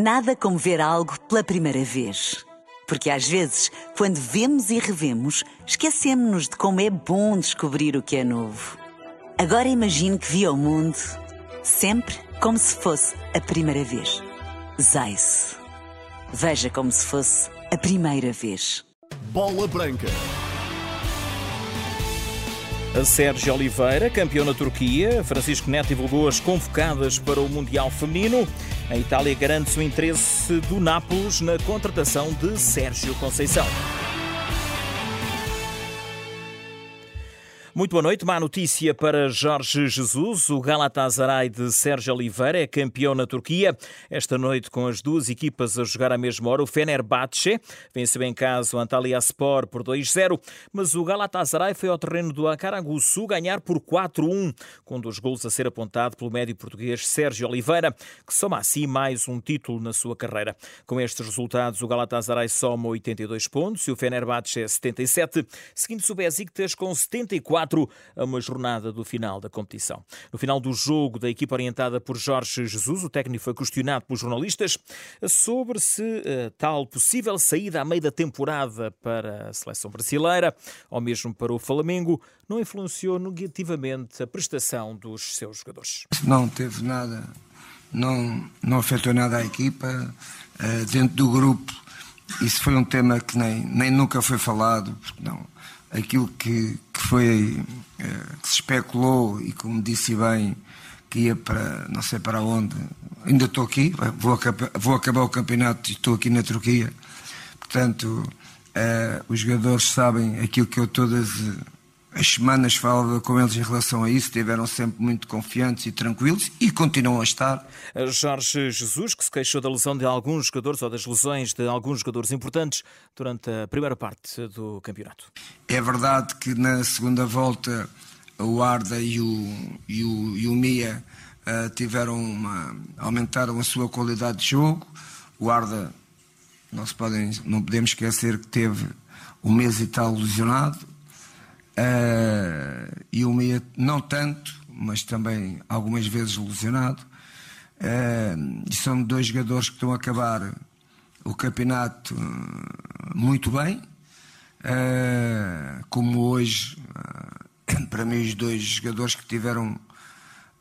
Nada como ver algo pela primeira vez. Porque às vezes, quando vemos e revemos, esquecemos-nos de como é bom descobrir o que é novo. Agora imagine que viu o mundo sempre como se fosse a primeira vez. Zais. Veja como se fosse a primeira vez. Bola Branca. A Sérgio Oliveira, campeão na Turquia. Francisco Neto divulgou as convocadas para o Mundial Feminino. A Itália garante-se o interesse do Nápoles na contratação de Sérgio Conceição. Muito boa noite. Má notícia para Jorge Jesus. O Galatasaray de Sérgio Oliveira é campeão na Turquia. Esta noite, com as duas equipas a jogar à mesma hora, o Fenerbahçe venceu em casa o Antalyaspor por 2-0, mas o Galatasaray foi ao terreno do Acaraguçu ganhar por 4-1, com dois gols a ser apontado pelo médio português Sérgio Oliveira, que soma assim mais um título na sua carreira. Com estes resultados, o Galatasaray soma 82 pontos e o Fenerbahçe 77, seguindo-se o Besiktas com 74 a uma jornada do final da competição. No final do jogo da equipa orientada por Jorge Jesus, o técnico foi questionado pelos jornalistas sobre se uh, tal possível saída à meio da temporada para a seleção brasileira ou mesmo para o Flamengo não influenciou negativamente a prestação dos seus jogadores. Não teve nada, não, não afetou nada a equipa. Uh, dentro do grupo, isso foi um tema que nem, nem nunca foi falado, não aquilo que foi eh, que se especulou e como disse bem que ia para não sei para onde. Ainda estou aqui vou acabar, vou acabar o campeonato e estou aqui na Turquia. Portanto uh, os jogadores sabem aquilo que eu todas as semanas falava com eles em relação a isso, estiveram sempre muito confiantes e tranquilos e continuam a estar. Jorge Jesus, que se queixou da lesão de alguns jogadores ou das lesões de alguns jogadores importantes durante a primeira parte do campeonato. É verdade que na segunda volta o Arda e o, e o, e o Mia uh, tiveram uma, aumentaram a sua qualidade de jogo. O Arda, não, podem, não podemos esquecer que teve um mês e tal lesionado Uh, e o Meia não tanto, mas também algumas vezes lesionado. Uh, e são dois jogadores que estão a acabar o campeonato uh, muito bem. Uh, como hoje, para mim, os dois jogadores que tiveram.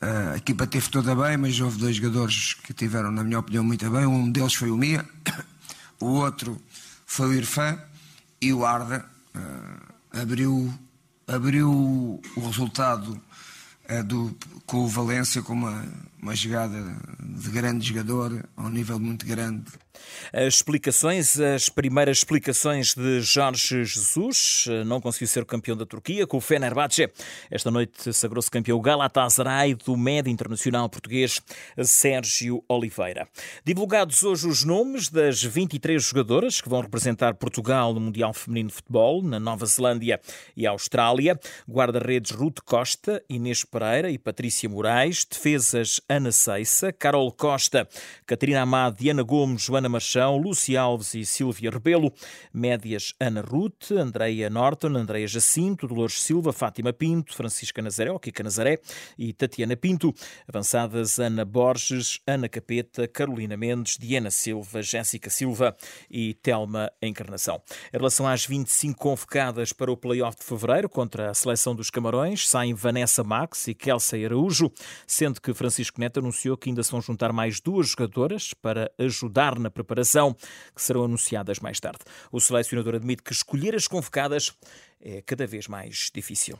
a equipa teve toda bem, mas houve dois jogadores que tiveram, na minha opinião, muito bem. Um deles foi o Mia, o outro foi o Irfan e o Arda abriu abriu o resultado do, com o Valência com uma, uma jogada de grande jogador, a um nível muito grande. As explicações, as primeiras explicações de Jorge Jesus, não conseguiu ser campeão da Turquia com o Fenerbahçe. Esta noite sagrou-se campeão Galatasaray do médio internacional português Sérgio Oliveira. Divulgados hoje os nomes das 23 jogadoras que vão representar Portugal no Mundial Feminino de Futebol, na Nova Zelândia e Austrália. Guarda-redes Ruth Costa, Inês Pereira e Patrícia Moraes. Defesas Ana Ceissa, Carol Costa, Catarina Amado, Diana Gomes, Joana Machão, Lúcia Alves e Silvia Rebelo, médias Ana Ruth, Andreia Norton, Andreia Jacinto, Dolores Silva, Fátima Pinto, Francisca Nazaré, ou Kika Nazaré e Tatiana Pinto, avançadas Ana Borges, Ana Capeta, Carolina Mendes, Diana Silva, Jéssica Silva e Telma Encarnação. Em relação às 25 convocadas para o play-off de fevereiro contra a seleção dos Camarões, saem Vanessa Max e Kelsey Araújo, sendo que Francisco Neto anunciou que ainda se vão juntar mais duas jogadoras para ajudar na preparação que serão anunciadas mais tarde. O selecionador admite que escolher as convocadas é cada vez mais difícil.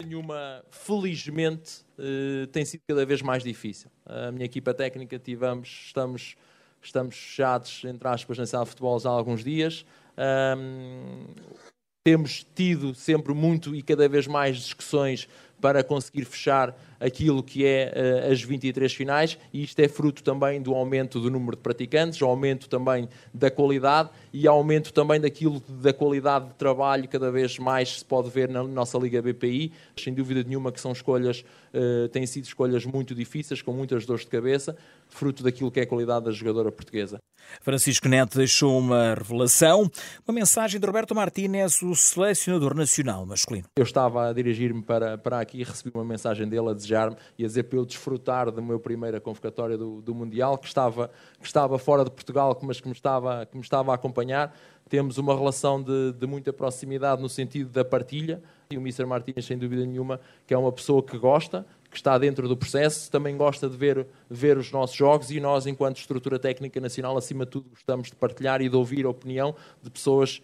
Nenhuma, felizmente, eh, tem sido cada vez mais difícil. A minha equipa técnica tivemos, estamos, estamos fechados, entre aspas, na sala de futebol há alguns dias. Um, temos tido sempre muito e cada vez mais discussões para conseguir fechar aquilo que é uh, as 23 finais, e isto é fruto também do aumento do número de praticantes, aumento também da qualidade e aumento também daquilo da qualidade de trabalho cada vez mais se pode ver na nossa Liga BPI. Sem dúvida nenhuma que são escolhas, uh, têm sido escolhas muito difíceis, com muitas dores de cabeça, fruto daquilo que é a qualidade da jogadora portuguesa. Francisco Neto deixou uma revelação, uma mensagem de Roberto Martínez, o selecionador nacional masculino. Eu estava a dirigir-me para, para aqui e recebi uma mensagem dele a desejar desejar-me e a dizer para eu desfrutar da minha primeira convocatória do, do Mundial, que estava, que estava fora de Portugal, mas que me estava, que me estava a acompanhar. Temos uma relação de, de muita proximidade no sentido da partilha. E o Mr. Martins, sem dúvida nenhuma, que é uma pessoa que gosta, que está dentro do processo, também gosta de ver, ver os nossos jogos e nós, enquanto estrutura técnica nacional, acima de tudo, gostamos de partilhar e de ouvir a opinião de pessoas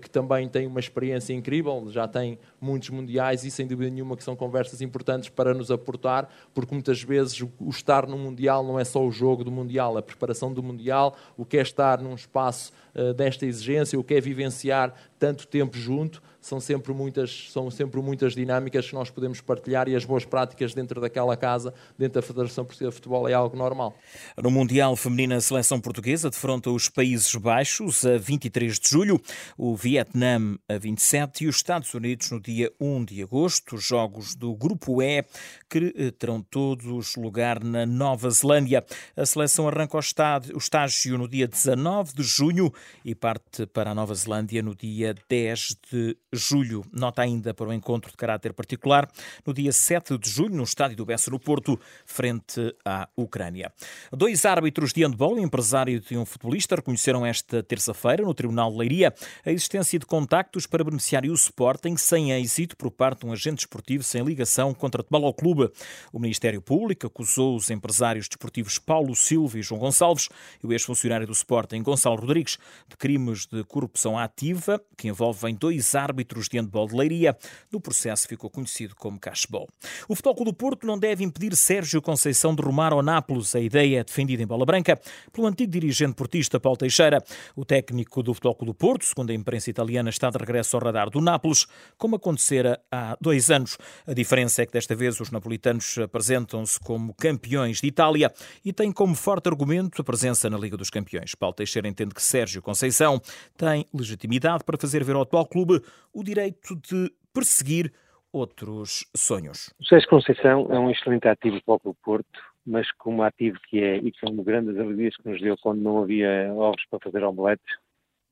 que também têm uma experiência incrível, já têm muitos mundiais e, sem dúvida nenhuma, que são conversas importantes para nos aportar, porque muitas vezes o, estar no Mundial não é só o jogo do Mundial, a preparação do Mundial, o que é estar num espaço uh, desta exigência, o que é vivenciar tanto tempo junto, são sempre muitas, são sempre muitas dinâmicas que nós podemos partilhar e as boas práticas dentro daquela casa, dentro da Federação Portuguesa de Futebol, é algo normal. No Mundial Feminino, a seleção portuguesa defronta os Países Baixos a 23 de julho, o Vietnã a 27 e os Estados Unidos no dia 1 de agosto. Os jogos do Grupo E que eh, terão todos lugar na Nova Zelândia. A seleção arranca o estágio no dia 19 de junho e parte para a Nova Zelândia no dia 10 de julho. Nota ainda para o encontro de caráter particular no dia 7 de julho, no estádio do Bessa, no Porto, frente à Ucrânia. Dois árbitros de handball, um empresário e um futebolista, reconheceram esta terça-feira, no Tribunal de Leiria, a existência de contactos para beneficiar o Sporting sem êxito por parte de um agente esportivo sem ligação contra o Clube. O Ministério Público acusou os empresários desportivos Paulo Silva e João Gonçalves e o ex-funcionário do Sporting, Gonçalo Rodrigues, de crimes de corrupção ativa que envolvem dois árbitros de handball de Leiria. No processo ficou conhecido como cashball. O Futebol do Porto não deve impedir Sérgio Conceição de rumar ao Nápoles. A ideia é defendida em bola branca pelo antigo dirigente portista Paulo Teixeira. O técnico do Futebol do Porto, segundo a imprensa italiana, está de regresso ao radar do Nápoles, como acontecera há dois anos. A diferença é que desta vez os napolitanos apresentam-se como campeões de Itália e têm como forte argumento a presença na Liga dos Campeões. Paulo Teixeira entende que Sérgio Conceição tem legitimidade para fazer ver ao atual clube o direito de perseguir outros sonhos. O Sérgio Conceição é um excelente ativo para o Porto, mas como ativo que é, e são grandes alegrias que nos deu quando não havia ovos para fazer omeletes,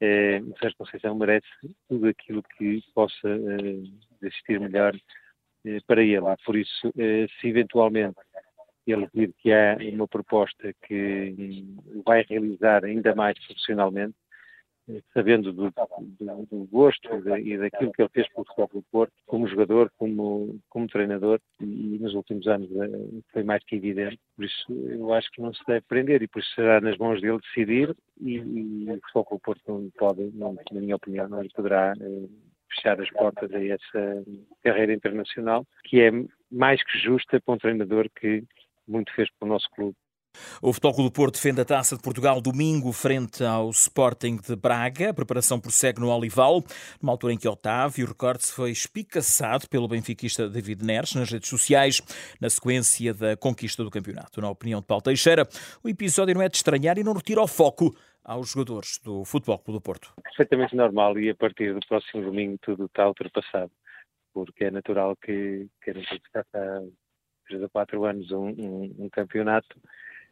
é, o Sérgio Conceição merece tudo aquilo que possa é, existir melhor é, para ele. Por isso, se eventualmente ele vir que há uma proposta que vai realizar ainda mais profissionalmente, sabendo do, do, do gosto e daquilo que ele fez pelo Futebol do Porto, como jogador, como, como treinador, e nos últimos anos eh, foi mais que evidente. Por isso, eu acho que não se deve prender, e por isso será nas mãos dele decidir, e, e o Futebol do Porto não pode, não, na minha opinião, não lhe poderá eh, fechar as portas a essa carreira internacional, que é mais que justa para um treinador que muito fez para o nosso clube. O Futebol do Porto defende a Taça de Portugal domingo frente ao Sporting de Braga. A preparação prossegue no Olival, numa altura em que Otávio, recorde-se, foi espicaçado pelo benfiquista David Neres nas redes sociais, na sequência da conquista do campeonato. Na opinião de Paulo Teixeira, o episódio não é de estranhar e não retira o foco aos jogadores do Futebol Clube do Porto. Perfeitamente normal e a partir do próximo domingo tudo está ultrapassado, porque é natural que querem conquistar há 3 ou 4 anos um, um, um campeonato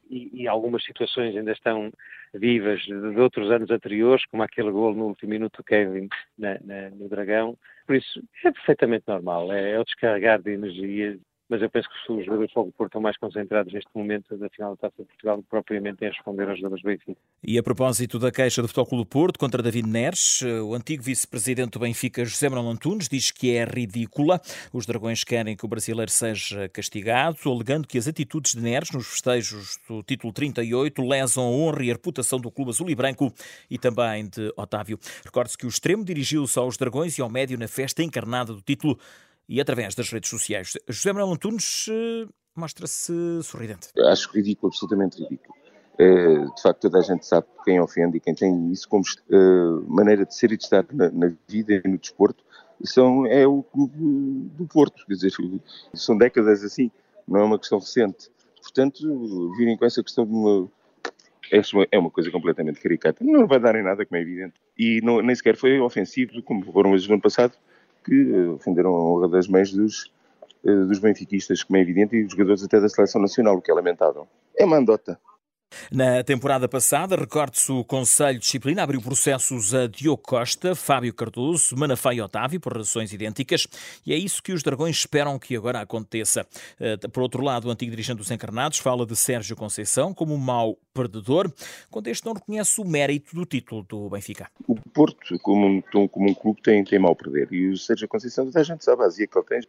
e, e, algumas situações ainda estão vivas de, de, outros anos anteriores, como aquele gol no último minuto do Kevin na, na, no Dragão. Por isso, é perfeitamente normal, é, é o descarregar de energia mas eu penso que os jogadores do Porto estão mais concentrados neste momento da final da Taça de Portugal propriamente em responder aos jogadores do Benfica. E a propósito da queixa do Futebol Clube Porto contra David Neres, o antigo vice-presidente do Benfica, José Manuel Antunes, diz que é ridícula. Os dragões querem que o brasileiro seja castigado, alegando que as atitudes de Neres nos festejos do título 38 lesam a honra e a reputação do clube azul e branco e também de Otávio. Recorde-se que o extremo dirigiu-se aos dragões e ao médio na festa encarnada do título e através das redes sociais. José Manuel Antunes eh, mostra-se sorridente. Acho ridículo, absolutamente ridículo. É, de facto, toda a gente sabe quem ofende e quem tem isso como uh, maneira de ser e de estar na, vida e no desporto são, é o clube do Porto. Quer dizer, são décadas assim, não é uma questão recente. Portanto, virem com essa questão de. É uma, é uma coisa completamente caricata. Não vai dar em nada, como é evidente. E não, nem sequer foi ofensivo, como foram os do ano passado, que ofenderam a honra das mães dos, eh, dos benfiquistas, como é evidente, e dos jogadores até da seleção nacional, o que é lamentável. É uma andota. Na temporada passada, recorde-se o Conselho de Disciplina abriu processos a Diogo Costa, Fábio Cardoso, Manafá e Otávio por razões idênticas e é isso que os Dragões esperam que agora aconteça. Eh, por outro lado, o antigo dirigente dos Encarnados fala de Sérgio Conceição como mau perdedor, quando este não reconhece o mérito do título do Benfica. O Porto, como um, como um clube, tem, tem perder e o Sérgio Conceição, a gente sabe, a azia que ele tem,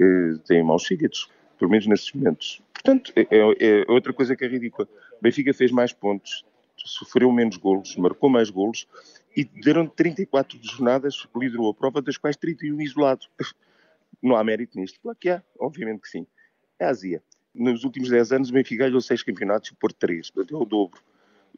eh, tem maus fígados, pelo menos nesses momentos. Portanto, é, é, é outra coisa que é ridícula. Benfica fez mais pontos, sofreu menos golos, marcou mais golos e deram 34 jornadas, liderou a prova, das quais 31 isolado. Não há mérito nisto? Claro que há, obviamente que sim. É a Azia. Nos últimos 10 anos o Benfica ganhou 6 campeonatos e o Porto 3. Portanto, é o dobro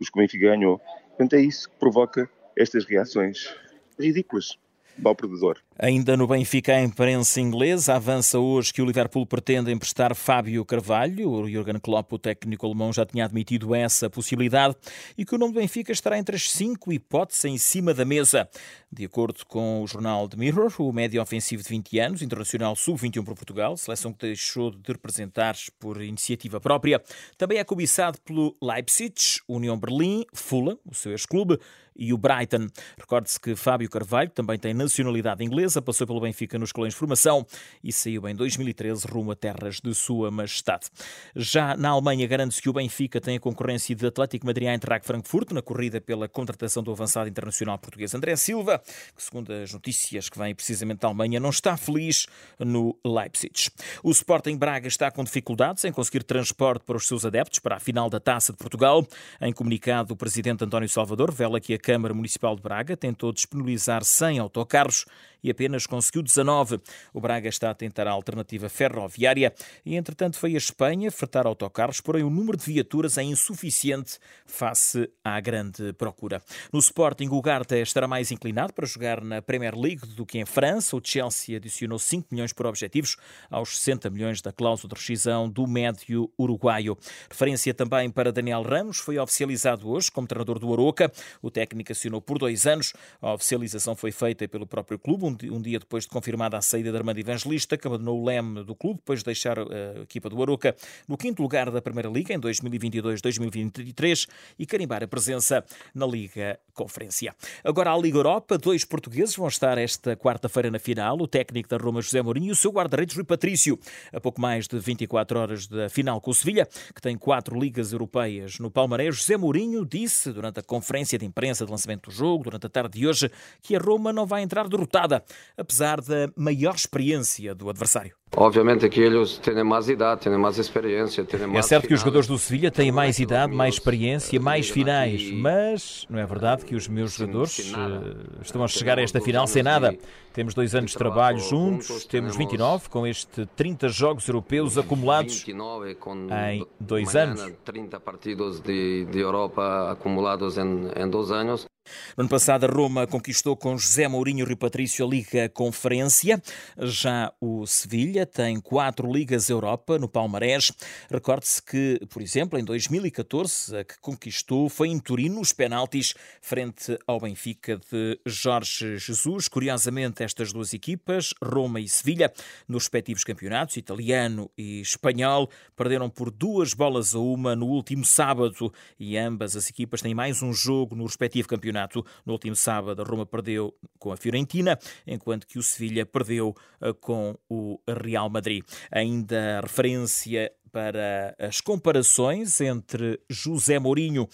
os que o Benfica ganhou. Portanto, é isso que provoca estas reações ridículas ao perdedor. Ainda no Benfica, a imprensa inglesa avança hoje que o Liverpool pretende emprestar Fábio Carvalho. O Jurgen Klopp, o técnico alemão, já tinha admitido essa possibilidade e que o nome do Benfica estará entre as cinco hipóteses em cima da mesa. De acordo com o jornal The Mirror, o médio ofensivo de 20 anos, internacional sub-21 para Portugal, seleção que deixou de representar por iniciativa própria, também é cobiçado pelo Leipzig, União Berlim, Fulham, o seu ex-clube, e o Brighton. Recorde-se que Fábio Carvalho também tem nacionalidade inglesa, passou pelo Benfica nos colões de formação e saiu em 2013 rumo a terras de Sua Majestade. Já na Alemanha, garante-se que o Benfica tem a concorrência de Atlético Madrid Eintracht Frankfurt na corrida pela contratação do avançado internacional português André Silva, que, segundo as notícias que vêm precisamente da Alemanha, não está feliz no Leipzig. O Sporting Braga está com dificuldades em conseguir transporte para os seus adeptos para a final da Taça de Portugal. Em comunicado, o presidente António Salvador revela que a Câmara Municipal de Braga tentou disponibilizar 100 autocarros e apenas conseguiu 19. O Braga está a tentar a alternativa ferroviária e, entretanto, foi a Espanha fretar autocarros, porém o número de viaturas é insuficiente face à grande procura. No Sporting, o Garta estará mais inclinado para jogar na Premier League do que em França. O Chelsea adicionou 5 milhões por objetivos aos 60 milhões da cláusula de rescisão do médio uruguaio. Referência também para Daniel Ramos, foi oficializado hoje como treinador do Aroca. O técnico assinou por dois anos. A oficialização foi feita pelo próprio clube, um dia depois de confirmada a saída de Armando Evangelista, que abandonou o leme do clube depois de deixar eh, a equipa do Aroca no quinto lugar da Primeira Liga em 2022-2023 e carimbar a presença na Liga Conferência. Agora à Liga Europa, dois portugueses vão estar esta quarta-feira na final, o técnico da Roma José Mourinho e o seu guarda-redes Rui Patrício. A pouco mais de 24 horas da final com o Sevilha, que tem quatro ligas europeias no Palmarés, José Mourinho disse durante a conferência de imprensa de lançamento do jogo, durante a tarde de hoje, que a Roma não vai entrar derrotada apesar da maior experiência do adversário. Obviamente que eles têm mais idade, têm mais experiência, têm mais. É certo que os jogadores do Sevilha têm mais idade, mais experiência, mais finais, mas não é verdade que os meus jogadores uh, estão a chegar a esta final sem nada. Temos dois anos de trabalho juntos, temos 29, com este 30 jogos europeus acumulados em dois anos. 30 partidos de, Europa acumulados em, em dois anos. No ano passado, a Roma conquistou com José Mourinho e Rui Patrício a Liga Conferência. Já o Sevilha tem quatro Ligas Europa no Palmarés. Recorde-se que, por exemplo, em 2014, a que conquistou foi em Turino os penaltis frente ao Benfica de Jorge Jesus. Curiosamente, estas duas equipas, Roma e Sevilha, nos respectivos campeonatos, italiano e espanhol, perderam por duas bolas a uma no último sábado e ambas as equipas têm mais um jogo no respectivo campeonato. No último sábado, a Roma perdeu com a Fiorentina, enquanto que o Sevilha perdeu eh, com o Real Madrid. Ainda referência para as comparações entre José Mourinho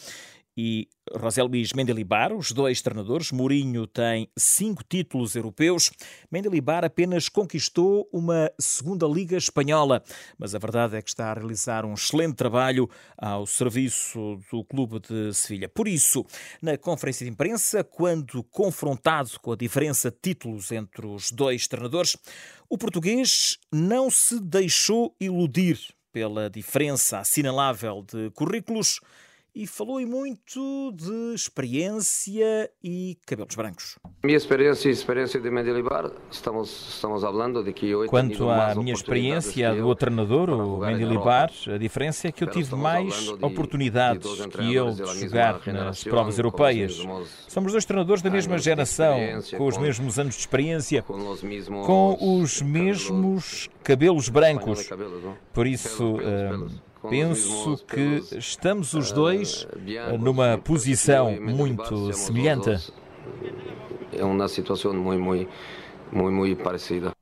e José Luís Mendelibar, os dois treinadores. Mourinho tem cinco títulos europeus. Mendelibar apenas conquistou uma segunda Liga Espanhola, mas a verdade é que está a realizar um excelente trabalho ao serviço do clube de Sevilha. Por isso, na conferência de imprensa, quando confrontado com a diferença de títulos entre os dois treinadores, o português não se deixou iludir pela diferença assinalável de currículos e falou e muito de experiência e cabelos brancos. Minha experiência e experiência de Mendilibar, estamos, estamos falando de que eu Quanto à minha experiência do outro treinador, o Mendilibar, a diferença é que eu tive mais oportunidades que ele de jogar nas provas europeias. Somos dois treinadores da mesma geração, com os mesmos anos de experiência, com os mesmos cabelos brancos. Por isso, penso que estamos os dois numa posição muito semelhante. É uma situação muito, muito, muito, muito parecida.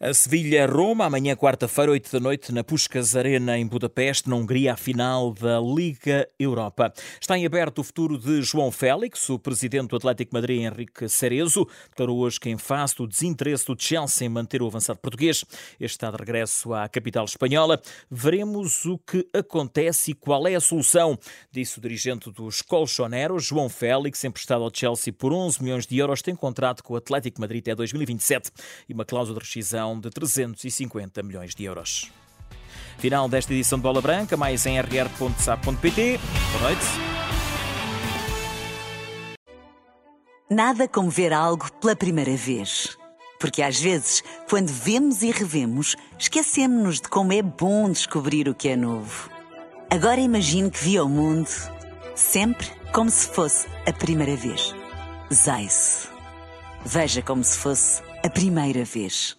A Sevilha-Roma, amanhã quarta-feira, 8 da noite, na Puskas Arena, em Budapeste, na Hungria, a final da Liga Europa. Está em aberto o futuro de João Félix. O presidente do Atlético Madrid, Henrique Cerezo, declarou hoje que, em face do desinteresse do Chelsea em manter o avançado português, este está de regresso à capital espanhola. Veremos o que acontece e qual é a solução, disse o dirigente dos Colchoneros, João Félix, emprestado ao Chelsea por 11 milhões de euros, tem contrato com o Atlético Madrid até 2027 e uma cláusula de rescisão de 350 milhões de euros. Final desta edição de Bola Branca, mais em rr.sap.pt. Boa noite. Nada como ver algo pela primeira vez. Porque às vezes, quando vemos e revemos, esquecemos-nos de como é bom descobrir o que é novo. Agora imagine que viu o mundo sempre como se fosse a primeira vez. Zais. Veja como se fosse a primeira vez.